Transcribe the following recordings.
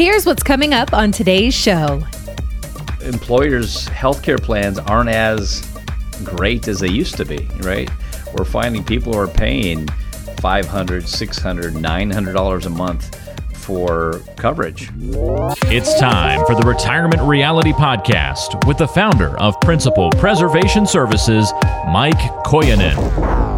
Here's what's coming up on today's show. Employers' healthcare plans aren't as great as they used to be, right? We're finding people are paying $500, $600, $900 a month for coverage. It's time for the Retirement Reality Podcast with the founder of Principal Preservation Services, Mike Kojonen.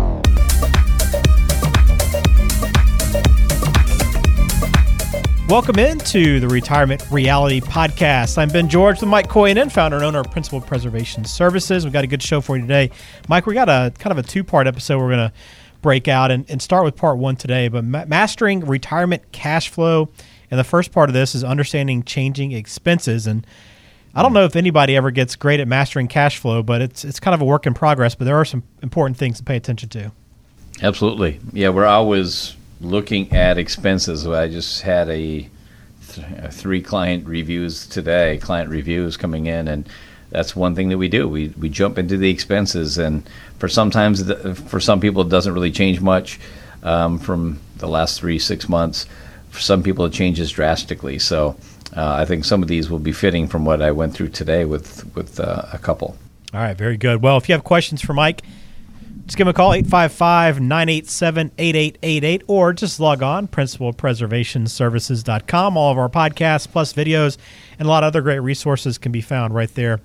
Welcome into the Retirement Reality Podcast. I'm Ben George, the Mike Kojonen, founder and owner of Principal Preservation Services. We've got a good show for you today. Mike, we got a kind of a two part episode we're going to break out and, and, start with part one today. But ma- mastering retirement cash flow. And the first part of this is understanding changing expenses. And I don't know if anybody ever gets great at mastering cash flow, but it's, it's kind of a work in progress. But there are some important things to pay attention to. Absolutely. Yeah, we're always looking at expenses, I just had a th- three client reviews today, client reviews coming in, and that's one thing that we do. We we jump into the expenses, and for sometimes for some people it doesn't really change much um, from the last three six months. For some people it changes drastically. So uh, I think some of these will be fitting from what I went through today with with uh, a couple. All right, very good. Well, if you have questions for Mike just give him a call, 855 987 8888, or just log on, principalpreservationservices.com. All of our podcasts, plus videos, and a lot of other great resources can be found right there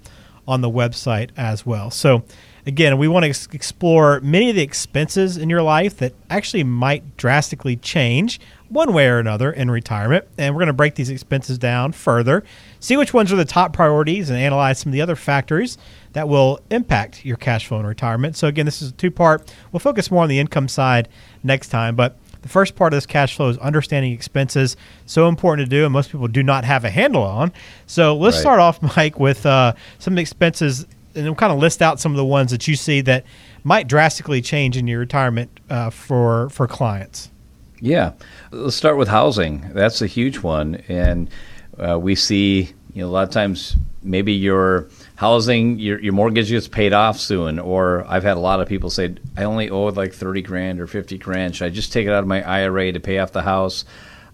on the website as well. So, again, we want to ex- explore many of the expenses in your life that actually might drastically change one way or another in retirement. And we're going to break these expenses down further, see which ones are the top priorities, and analyze some of the other factors that will impact your cash flow in retirement. So, again, this is a two part. We'll focus more on the income side next time, but the first part of this cash flow is understanding expenses. So important to do, and most people do not have a handle on. So, let's right. start off, Mike, with uh, some expenses and we'll kind of list out some of the ones that you see that might drastically change in your retirement uh, for for clients. Yeah, let's start with housing. That's a huge one, and uh, we see you know a lot of times maybe your housing your your mortgage gets paid off soon, or I've had a lot of people say I only owe like thirty grand or fifty grand. Should I just take it out of my IRA to pay off the house?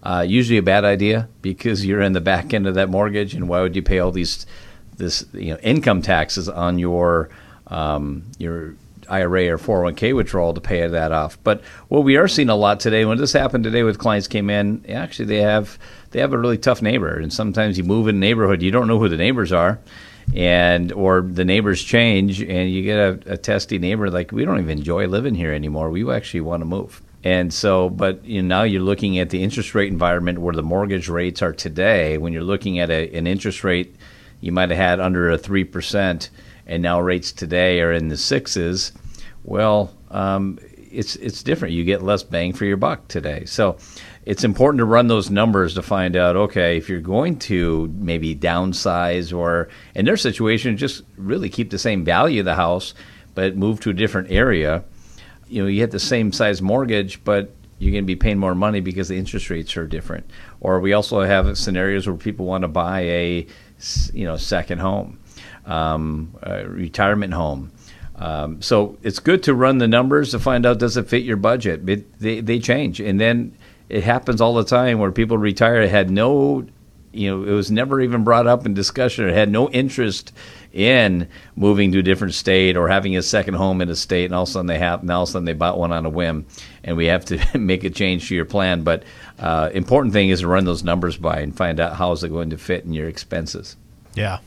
Uh, usually a bad idea because you're in the back end of that mortgage, and why would you pay all these this you know income taxes on your um, your IRA or 401k withdrawal to pay that off. But what we are seeing a lot today, when this happened today with clients came in, actually they have they have a really tough neighbor, and sometimes you move in a neighborhood, you don't know who the neighbors are, and or the neighbors change, and you get a, a testy neighbor like we don't even enjoy living here anymore. We actually want to move. And so, but you know, now you're looking at the interest rate environment where the mortgage rates are today. When you're looking at a, an interest rate you might have had under a three percent and now rates today are in the sixes, well, um, it's it's different. You get less bang for your buck today. So it's important to run those numbers to find out okay if you're going to maybe downsize or in their situation just really keep the same value of the house but move to a different area you know you get the same size mortgage but you're going to be paying more money because the interest rates are different or we also have scenarios where people want to buy a you know second home um, retirement home. Um, so it's good to run the numbers to find out does it fit your budget. It, they they change, and then it happens all the time where people retire it had no, you know, it was never even brought up in discussion. It had no interest in moving to a different state or having a second home in a state, and all of a sudden they have, and all of a sudden they bought one on a whim, and we have to make a change to your plan. But uh, important thing is to run those numbers by and find out how is it going to fit in your expenses. Yeah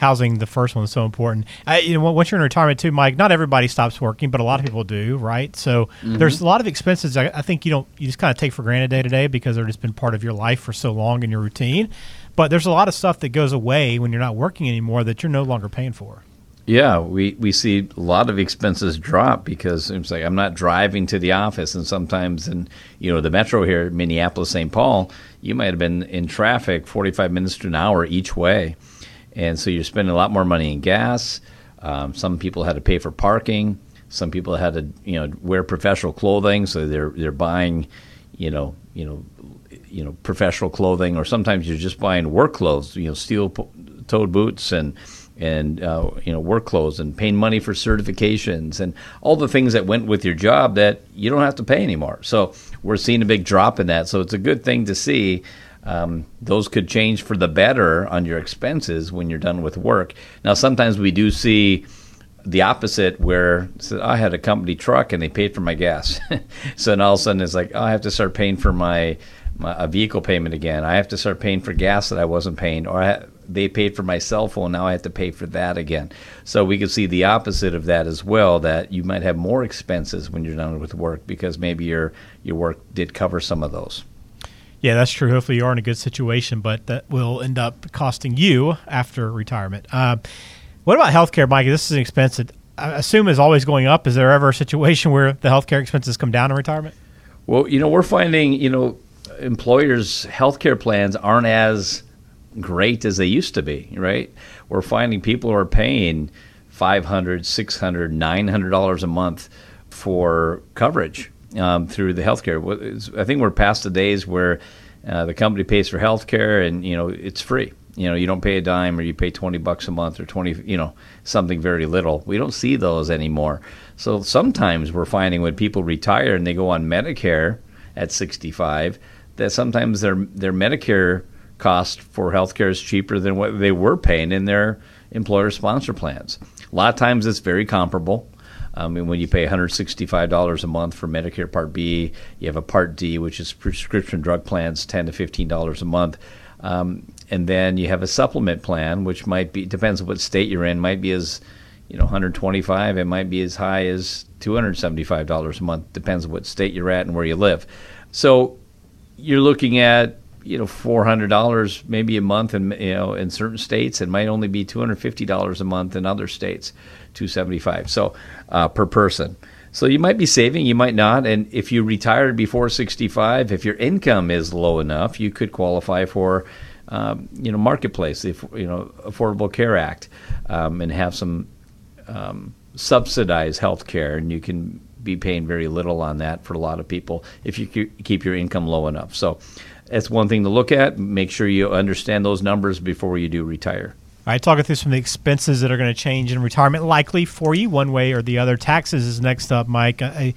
housing, the first one is so important. Uh, you know, once you're in retirement too, Mike, not everybody stops working, but a lot of people do, right? So mm-hmm. there's a lot of expenses I, I think you don't you just kind of take for granted day to day because they're just been part of your life for so long in your routine. But there's a lot of stuff that goes away when you're not working anymore that you're no longer paying for. Yeah, we, we see a lot of expenses drop because it's like I'm not driving to the office, and sometimes in you know the metro here, Minneapolis, St. Paul, you might have been in traffic 45 minutes to an hour each way and so you're spending a lot more money in gas. Um, some people had to pay for parking. Some people had to, you know, wear professional clothing, so they're they're buying, you know, you know, you know, professional clothing, or sometimes you're just buying work clothes, you know, steel-toed boots and and uh, you know work clothes and paying money for certifications and all the things that went with your job that you don't have to pay anymore. So we're seeing a big drop in that. So it's a good thing to see um, those could change for the better on your expenses when you're done with work. Now, sometimes we do see the opposite where so I had a company truck and they paid for my gas. so then all of a sudden it's like, oh, I have to start paying for my, my a vehicle payment again. I have to start paying for gas that I wasn't paying, or I, they paid for my cell phone. Now I have to pay for that again. So we could see the opposite of that as well. That you might have more expenses when you're done with work because maybe your your work did cover some of those. Yeah, that's true. Hopefully, you are in a good situation, but that will end up costing you after retirement. Uh, what about healthcare, Mike? This is an expense that I assume is always going up. Is there ever a situation where the healthcare expenses come down in retirement? Well, you know, we're finding, you know, employers' healthcare plans aren't as great as they used to be, right? We're finding people are paying $500, $600, $900 a month for coverage um, through the healthcare. I think we're past the days where uh, the company pays for healthcare and you know it's free. You know, you don't pay a dime, or you pay twenty bucks a month, or twenty, you know, something very little. We don't see those anymore. So sometimes we're finding when people retire and they go on Medicare at sixty-five, that sometimes their their Medicare cost for healthcare is cheaper than what they were paying in their employer sponsor plans. A lot of times it's very comparable. I mean, when you pay $165 a month for Medicare Part B, you have a Part D, which is prescription drug plans, 10 to $15 a month. Um, and then you have a supplement plan, which might be depends on what state you're in. Might be as you know 125. It might be as high as 275 dollars a month. Depends on what state you're at and where you live. So you're looking at you know four hundred dollars maybe a month in you know in certain states. It might only be two hundred fifty dollars a month in other states. 275 so uh, per person so you might be saving you might not and if you retired before 65 if your income is low enough you could qualify for um, you know marketplace the you know affordable care act um, and have some um, subsidized health care and you can be paying very little on that for a lot of people if you keep your income low enough so that's one thing to look at make sure you understand those numbers before you do retire all right, talking through some of the expenses that are going to change in retirement, likely for you one way or the other. Taxes is next up, Mike. I,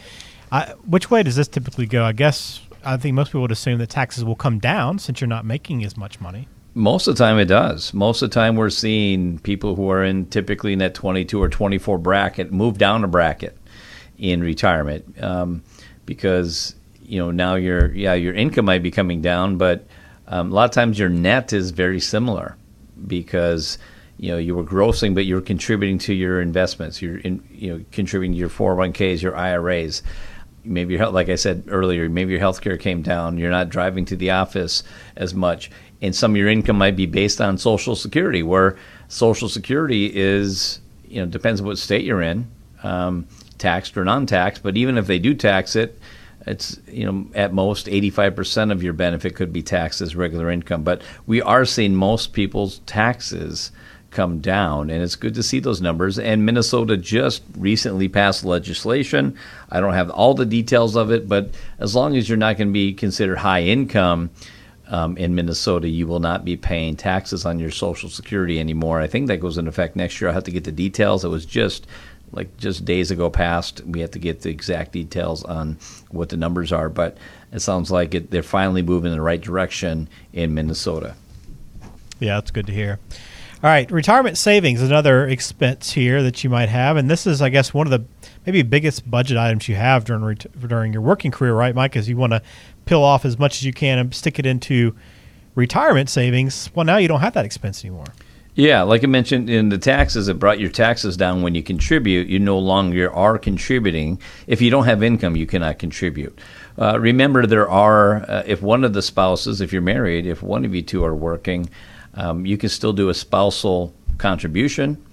I, which way does this typically go? I guess I think most people would assume that taxes will come down since you're not making as much money. Most of the time, it does. Most of the time, we're seeing people who are in typically in that 22 or 24 bracket move down a bracket in retirement um, because you know now your yeah your income might be coming down, but um, a lot of times your net is very similar because you know you were grossing, but you were contributing to your investments. You're in, you know contributing to your 401ks, your IRAs. Maybe your like I said earlier, maybe your healthcare came down. You're not driving to the office as much, and some of your income might be based on Social Security, where Social Security is you know depends on what state you're in, um, taxed or non-taxed. But even if they do tax it, it's you know at most 85% of your benefit could be taxed as regular income. But we are seeing most people's taxes come down and it's good to see those numbers. And minnesota just recently passed legislation. I don't have all the details of it but as long as you're not going to be considered high income um, in minnesota you will not be paying taxes on your social security anymore. I think that goes into effect next year. I'll have to get the details. It was just like just days ago passed. We have to get the exact details on what the numbers are, but it sounds like it, they're finally moving in the right direction in Minnesota. Yeah, that's good to hear. All right, retirement savings, another expense here that you might have, and this is, I guess, one of the maybe biggest budget items you have during ret- during your working career, right, Mike? Is you want to peel off as much as you can and stick it into retirement savings. Well, now you don't have that expense anymore. Yeah, like I mentioned in the taxes, it brought your taxes down when you contribute. You no longer are contributing. If you don't have income, you cannot contribute. Uh, remember, there are, uh, if one of the spouses, if you're married, if one of you two are working, um, you can still do a spousal contribution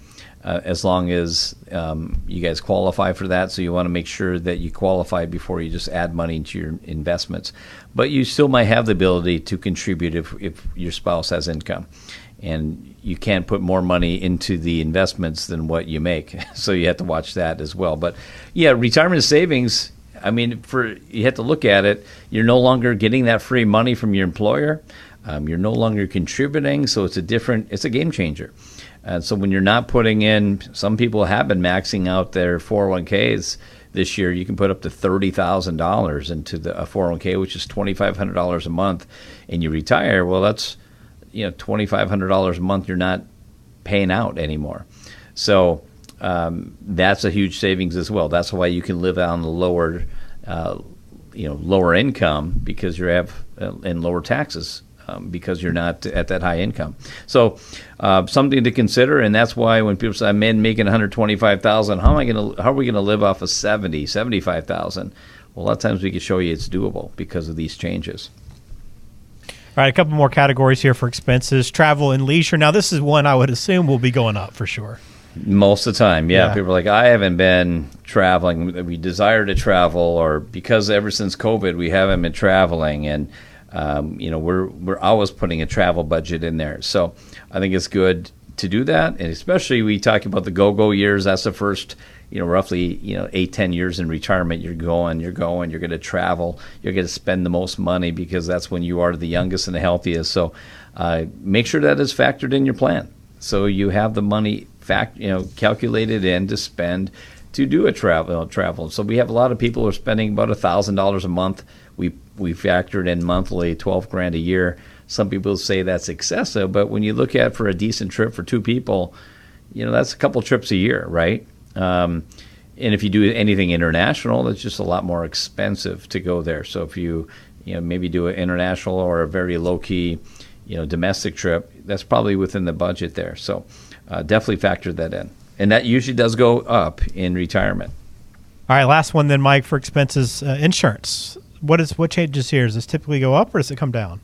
uh, as long as um, you guys qualify for that. So you want to make sure that you qualify before you just add money into your investments. But you still might have the ability to contribute if, if your spouse has income and you can't put more money into the investments than what you make. So you have to watch that as well. But yeah, retirement savings. I mean, for you have to look at it. You're no longer getting that free money from your employer. Um, you're no longer contributing, so it's a different. It's a game changer. And so when you're not putting in, some people have been maxing out their 401ks this year, you can put up to thirty thousand dollars into the a 401k, which is twenty five hundred dollars a month, and you retire. Well, that's you know twenty five hundred dollars a month. You're not paying out anymore, so um, that's a huge savings as well. That's why you can live on the lower, uh, you know, lower income because you have uh, and lower taxes um, because you're not at that high income. So uh, something to consider, and that's why when people say I'm making 125,000, how am I going to how are we going to live off of 70, 75,000? Well, a lot of times we can show you it's doable because of these changes. All right, a couple more categories here for expenses: travel and leisure. Now, this is one I would assume will be going up for sure. Most of the time, yeah. Yeah. People are like, I haven't been traveling. We desire to travel, or because ever since COVID, we haven't been traveling, and um, you know, we're we're always putting a travel budget in there. So I think it's good to do that, and especially we talk about the go-go years. That's the first, you know, roughly you know eight ten years in retirement. You're going, you're going, you're going to travel, you're going to spend the most money because that's when you are the youngest and the healthiest. So uh, make sure that is factored in your plan, so you have the money fact, you know, calculated in to spend to do a travel travel. So we have a lot of people who are spending about thousand dollars a month. We we factored in monthly twelve grand a year. Some people say that's excessive, but when you look at for a decent trip for two people, you know that's a couple trips a year, right? Um, and if you do anything international, it's just a lot more expensive to go there. So if you you know maybe do an international or a very low key, you know, domestic trip, that's probably within the budget there. So uh, definitely factor that in, and that usually does go up in retirement. All right, last one then, Mike, for expenses: uh, insurance. What is what changes here? Does this typically go up or does it come down?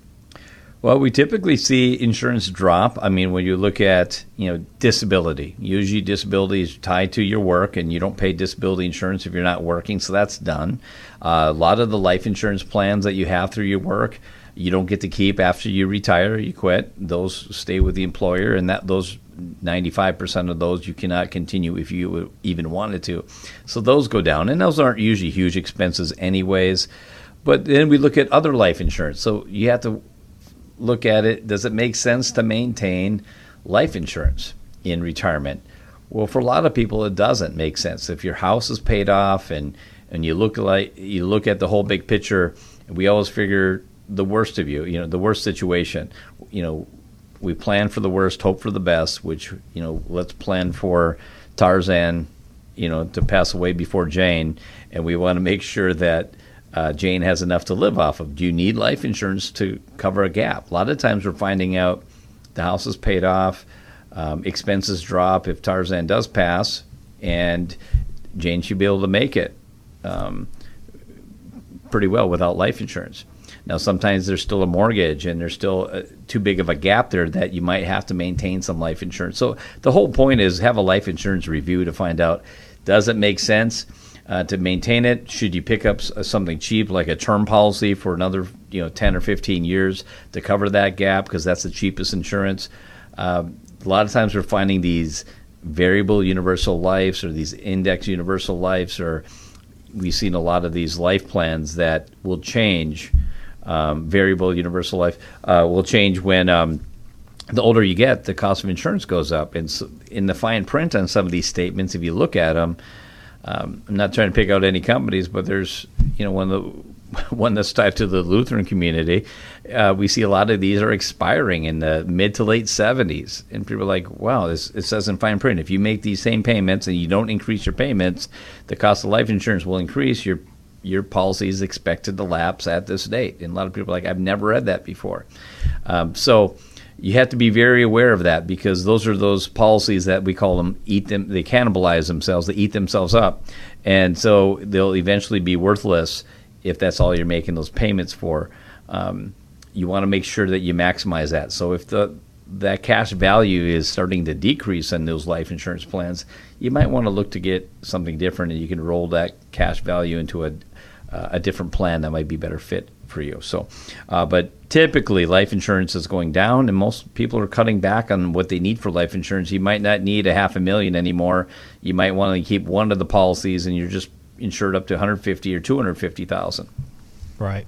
Well, we typically see insurance drop. I mean, when you look at you know disability, usually disability is tied to your work, and you don't pay disability insurance if you're not working, so that's done. Uh, a lot of the life insurance plans that you have through your work, you don't get to keep after you retire, you quit. Those stay with the employer, and that those 95% of those you cannot continue if you even wanted to. So those go down, and those aren't usually huge expenses, anyways. But then we look at other life insurance. So you have to look at it does it make sense to maintain life insurance in retirement? Well, for a lot of people, it doesn't make sense. If your house is paid off and and you look like you look at the whole big picture, we always figure the worst of you, you know, the worst situation. You know, we plan for the worst, hope for the best. Which you know, let's plan for Tarzan, you know, to pass away before Jane, and we want to make sure that uh, Jane has enough to live off of. Do you need life insurance to cover a gap? A lot of times we're finding out the house is paid off, um, expenses drop if Tarzan does pass, and Jane should be able to make it um, pretty well without life insurance. Now, sometimes there's still a mortgage and there's still uh, too big of a gap there that you might have to maintain some life insurance. So, the whole point is have a life insurance review to find out does it make sense uh, to maintain it? Should you pick up uh, something cheap like a term policy for another you know 10 or 15 years to cover that gap because that's the cheapest insurance? Um, a lot of times we're finding these variable universal lives or these index universal lives or we've seen a lot of these life plans that will change. Um, variable universal life uh, will change when um, the older you get, the cost of insurance goes up. And so in the fine print on some of these statements, if you look at them, um, I'm not trying to pick out any companies, but there's you know one of the one that's tied to the Lutheran community. Uh, we see a lot of these are expiring in the mid to late 70s, and people are like, "Wow, this it says in fine print if you make these same payments and you don't increase your payments, the cost of life insurance will increase. Your your policy is expected to lapse at this date." And a lot of people are like, "I've never read that before." Um, so you have to be very aware of that because those are those policies that we call them eat them they cannibalize themselves they eat themselves up. And so they'll eventually be worthless if that's all you're making those payments for. Um, you want to make sure that you maximize that. So if the that cash value is starting to decrease in those life insurance plans you might want to look to get something different and you can roll that cash value into a, uh, a different plan that might be better fit for you. So, uh, but typically life insurance is going down, and most people are cutting back on what they need for life insurance. You might not need a half a million anymore. You might want to keep one of the policies, and you're just insured up to 150 or 250 thousand. Right.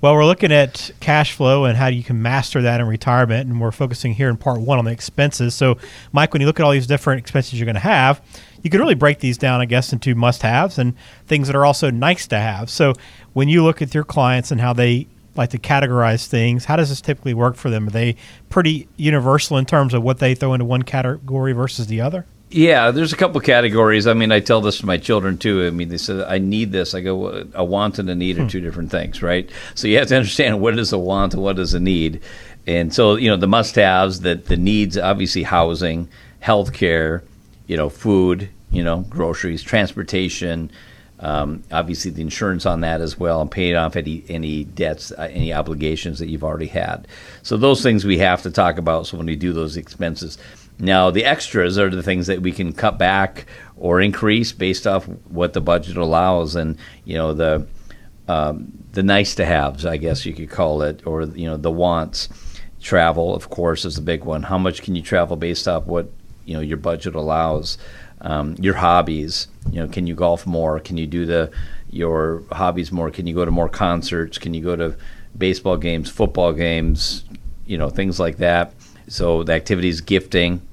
Well, we're looking at cash flow and how you can master that in retirement, and we're focusing here in part one on the expenses. So, Mike, when you look at all these different expenses you're going to have, you can really break these down, I guess, into must-haves and things that are also nice to have. So, when you look at your clients and how they like to categorize things, how does this typically work for them? Are they pretty universal in terms of what they throw into one category versus the other? Yeah, there's a couple categories. I mean, I tell this to my children too. I mean, they say, I need this. I go, a want and a need are hmm. two different things, right? So you have to understand what is a want and what is a need. And so, you know, the must haves, that the needs, obviously housing, health care, you know, food, you know, groceries, transportation, um, obviously, the insurance on that as well, and paying off any any debts, uh, any obligations that you've already had. So those things we have to talk about. So when we do those expenses, now the extras are the things that we can cut back or increase based off what the budget allows, and you know the um, the nice to haves, I guess you could call it, or you know the wants. Travel, of course, is the big one. How much can you travel based off what you know your budget allows? um, your hobbies. You know, can you golf more? Can you do the your hobbies more? Can you go to more concerts? Can you go to baseball games, football games? You know, things like that. So the activities, gifting.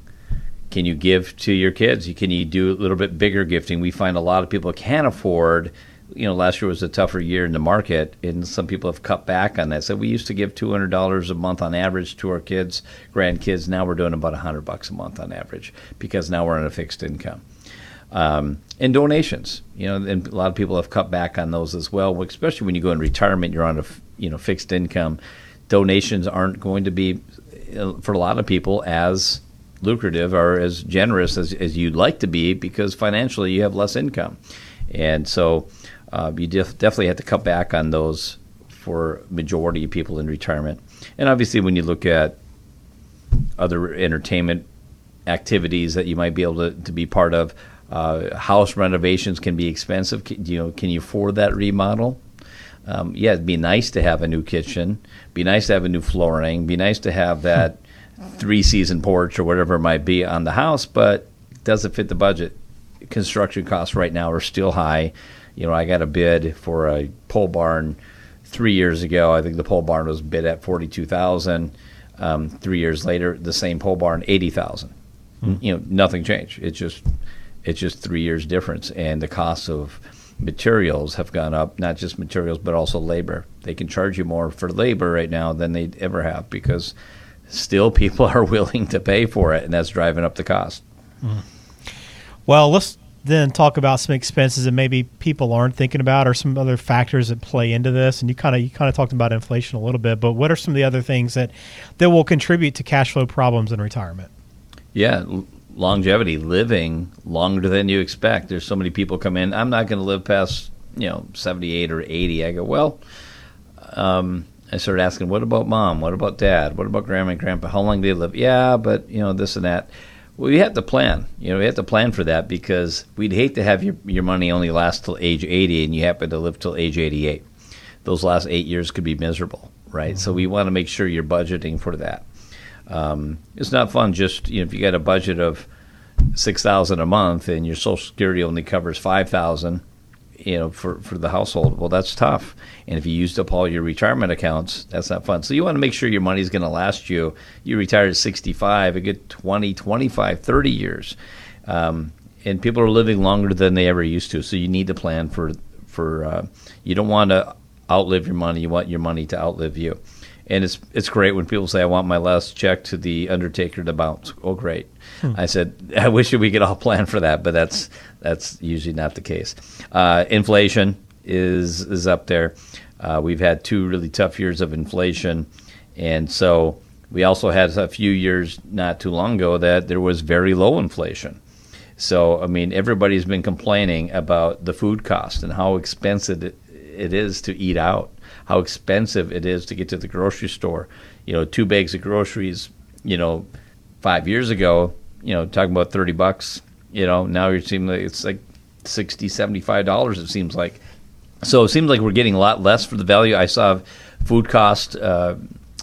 Can you give to your kids? Can you do a little bit bigger gifting? We find a lot of people can't afford you know, last year was a tougher year in the market, and some people have cut back on that. So we used to give two hundred dollars a month on average to our kids, grandkids. Now we're doing about hundred bucks a month on average because now we're on a fixed income. Um, and donations, you know, and a lot of people have cut back on those as well. Especially when you go in retirement, you're on a you know fixed income. Donations aren't going to be for a lot of people as lucrative or as generous as, as you'd like to be because financially you have less income, and so uh, you def- definitely have to cut back on those for majority of people in retirement. And obviously, when you look at other entertainment activities that you might be able to, to be part of, uh, house renovations can be expensive. Can, you know, can you afford that remodel? Um, yeah, it'd be nice to have a new kitchen. Be nice to have a new flooring. Be nice to have that three season porch or whatever it might be on the house, but does it fit the budget? Construction costs right now are still high you know, I got a bid for a pole barn three years ago. I think the pole barn was bid at forty two thousand. Um, three years later, the same pole barn eighty thousand. Mm. You know, nothing changed. It's just it's just three years difference, and the cost of materials have gone up. Not just materials, but also labor. They can charge you more for labor right now than they ever have because still people are willing to pay for it, and that's driving up the cost. Mm. Well, let's then talk about some expenses that maybe people aren't thinking about or some other factors that play into this and you kind of you kind of talked about inflation a little bit but what are some of the other things that that will contribute to cash flow problems in retirement yeah longevity living longer than you expect there's so many people come in i'm not going to live past you know 78 or 80 i go well um, I started asking, what about mom? What about dad? What about grandma and grandpa? How long do they live? Yeah, but you know this and that Well, we have to plan. You know, we have to plan for that because we'd hate to have your your money only last till age 80 and you happen to live till age 88. Those last eight years could be miserable, right? Mm-hmm. So we want to make sure you're budgeting for that. Um, it's not fun just you know if you got a budget of six thousand a month and your Social Security only covers five thousand you know, for, for the household, well, that's tough. And if you used up all your retirement accounts, that's not fun. So you want to make sure your money's going to last you. You retire at 65, a good 20, 25, 30 years. Um, and people are living longer than they ever used to. So you need to plan for, for uh, you don't want to outlive your money. You want your money to outlive you. And it's it's great when people say, "I want my last check to the undertaker to bounce." Oh, great! Hmm. I said, "I wish we could all plan for that, but that's that's usually not the case." Uh, inflation is is up there. Uh, we've had two really tough years of inflation, and so we also had a few years not too long ago that there was very low inflation. So I mean, everybody's been complaining about the food cost and how expensive it, it is to eat out how expensive it is to get to the grocery store. You know, two bags of groceries, you know, five years ago, you know, talking about 30 bucks, you know, now you're seeing like it's like 60, 75 dollars it seems like. So it seems like we're getting a lot less for the value. I saw a food cost uh,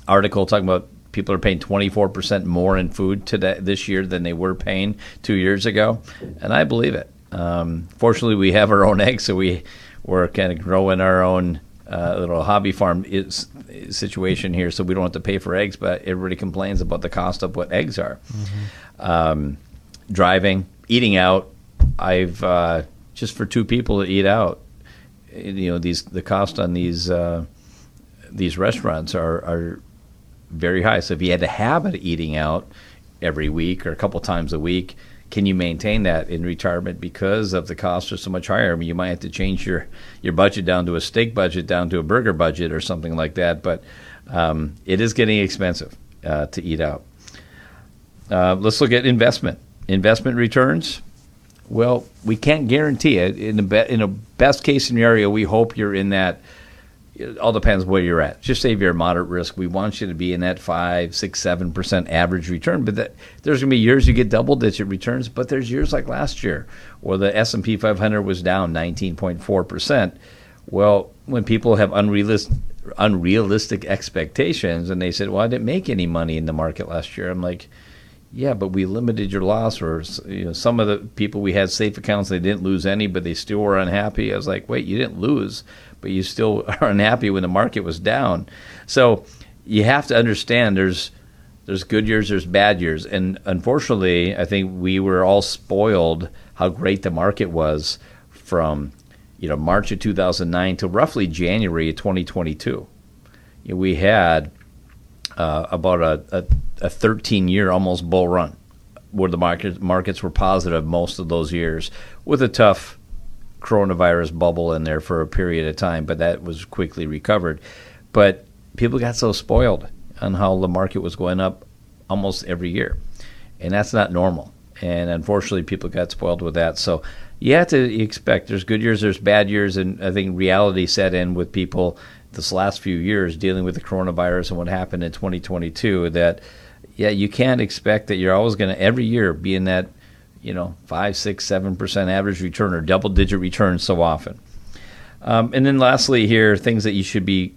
article talking about people are paying 24% more in food today this year than they were paying 2 years ago, and I believe it. Um, fortunately, we have our own eggs, so we we're kind of growing our own uh, little hobby farm is, situation here, so we don't have to pay for eggs. But everybody complains about the cost of what eggs are. Mm-hmm. Um, driving, eating out. I've uh, just for two people to eat out. You know, these the cost on these uh, these restaurants are are very high. So if you had a habit of eating out every week or a couple times a week, can you maintain that in retirement because of the costs are so much higher? I mean, you might have to change your, your budget down to a steak budget, down to a burger budget, or something like that. But um, it is getting expensive uh, to eat out. Uh, let's look at investment. Investment returns. Well, we can't guarantee it. In a, be- in a best case scenario, we hope you're in that it all depends where you're at. Just say you're moderate risk, we want you to be in that five, six, seven percent average return. But that, there's going to be years you get double digit returns, but there's years like last year where the S and P 500 was down 19.4 percent. Well, when people have unrealistic unrealistic expectations, and they said, "Well, I didn't make any money in the market last year," I'm like. Yeah, but we limited your loss, or you know, some of the people we had safe accounts, they didn't lose any, but they still were unhappy. I was like, wait, you didn't lose but you still are unhappy when the market was down. So you have to understand there's there's good years, there's bad years, and unfortunately, I think we were all spoiled how great the market was from you know March of 2009 to roughly January of 2022. You know, we had uh, about a, a, a 13 year almost bull run where the market, markets were positive most of those years with a tough coronavirus bubble in there for a period of time, but that was quickly recovered. But people got so spoiled on how the market was going up almost every year, and that's not normal. And unfortunately, people got spoiled with that. So you have to expect there's good years, there's bad years, and I think reality set in with people this last few years dealing with the coronavirus and what happened in 2022 that yeah you can't expect that you're always going to every year be in that you know, five, six, seven percent average return or double digit returns so often. Um, and then lastly, here, things that you should be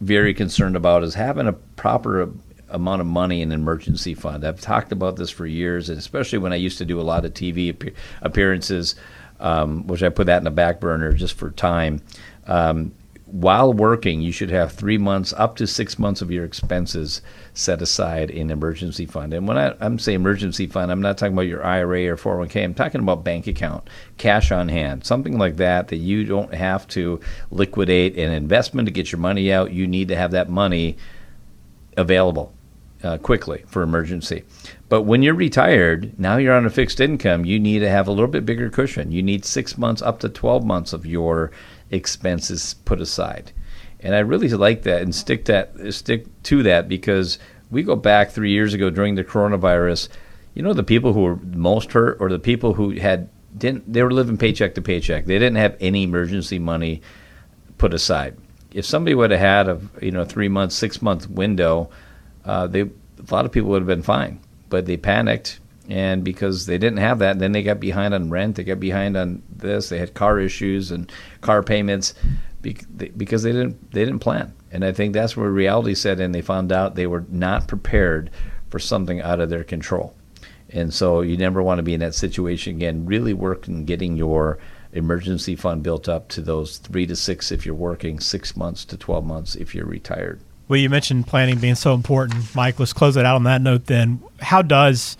very concerned about is having a proper amount of money in an emergency fund. I've talked about this for years, and especially when I used to do a lot of TV appearances, um, which I put that in the back burner just for time. Um, while working, you should have three months, up to six months of your expenses set aside in emergency fund. And when I, am saying emergency fund, I'm not talking about your IRA or 401k. I'm talking about bank account, cash on hand, something like that that you don't have to liquidate an investment to get your money out. You need to have that money available uh, quickly for emergency. But when you're retired, now you're on a fixed income, you need to have a little bit bigger cushion. You need six months up to 12 months of your expenses put aside. And I really like that and stick that stick to that because we go back three years ago during the coronavirus. You know the people who were most hurt or the people who had didn't they were living paycheck to paycheck. They didn't have any emergency money put aside. If somebody would have had a you know three month, six month window, uh, they a lot of people would have been fine. But they panicked and because they didn't have that, then they got behind on rent, they got behind on this, they had car issues and car payments because they didn't they didn't plan. And I think that's where reality set in. They found out they were not prepared for something out of their control. And so you never want to be in that situation again. Really work on getting your emergency fund built up to those three to six if you're working, six months to 12 months if you're retired. Well, you mentioned planning being so important. Mike, let's close it out on that note then. How does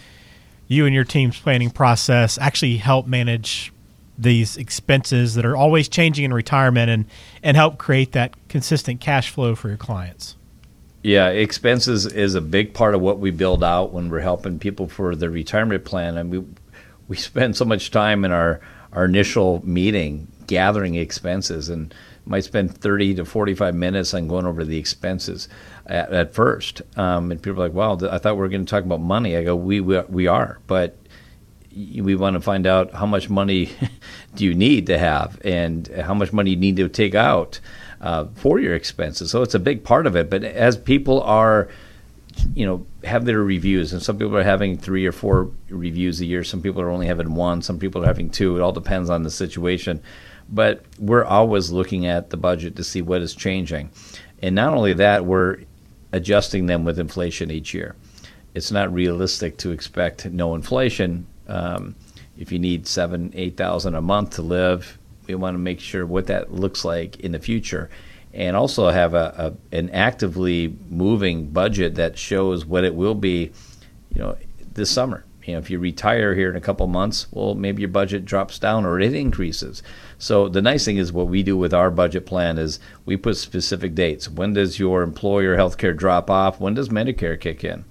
you and your team's planning process actually help manage these expenses that are always changing in retirement and, and help create that consistent cash flow for your clients? Yeah, expenses is a big part of what we build out when we're helping people for their retirement plan. And we we spend so much time in our, our initial meeting gathering expenses and might spend 30 to 45 minutes on going over the expenses at, at first. Um, and people are like, wow, I thought we were going to talk about money. I go, we, we, we are, but we want to find out how much money do you need to have and how much money you need to take out uh, for your expenses. So it's a big part of it. But as people are, you know, have their reviews, and some people are having three or four reviews a year. Some people are only having one. Some people are having two. It all depends on the situation. But we're always looking at the budget to see what is changing. And not only that, we're adjusting them with inflation each year. It's not realistic to expect no inflation. Um, if you need seven, eight thousand a month to live, we want to make sure what that looks like in the future. and also have a, a an actively moving budget that shows what it will be, you know, this summer. You know, if you retire here in a couple months, well, maybe your budget drops down or it increases. So the nice thing is what we do with our budget plan is we put specific dates. When does your employer health care drop off? When does Medicare kick in?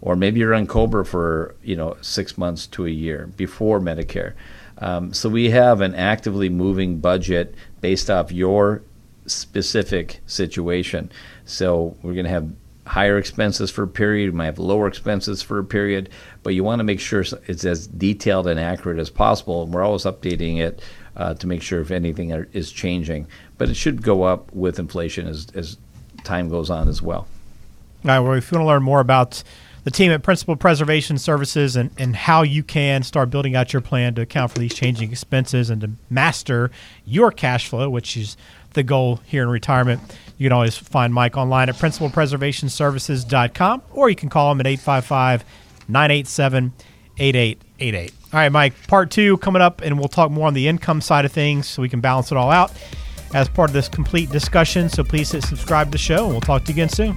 Or maybe you're on COBRA for you know six months to a year before Medicare. Um, so we have an actively moving budget based off your specific situation. So we're going to have higher expenses for a period, we might have lower expenses for a period, but you want to make sure it's as detailed and accurate as possible. And we're always updating it uh, to make sure if anything is changing. But it should go up with inflation as, as time goes on as well. All right, well, if you want to learn more about the team at Principal Preservation Services and, and how you can start building out your plan to account for these changing expenses and to master your cash flow, which is the goal here in retirement. You can always find Mike online at principalpreservationservices.com or you can call him at 855 987 8888. All right, Mike, part two coming up, and we'll talk more on the income side of things so we can balance it all out as part of this complete discussion. So please hit subscribe to the show, and we'll talk to you again soon.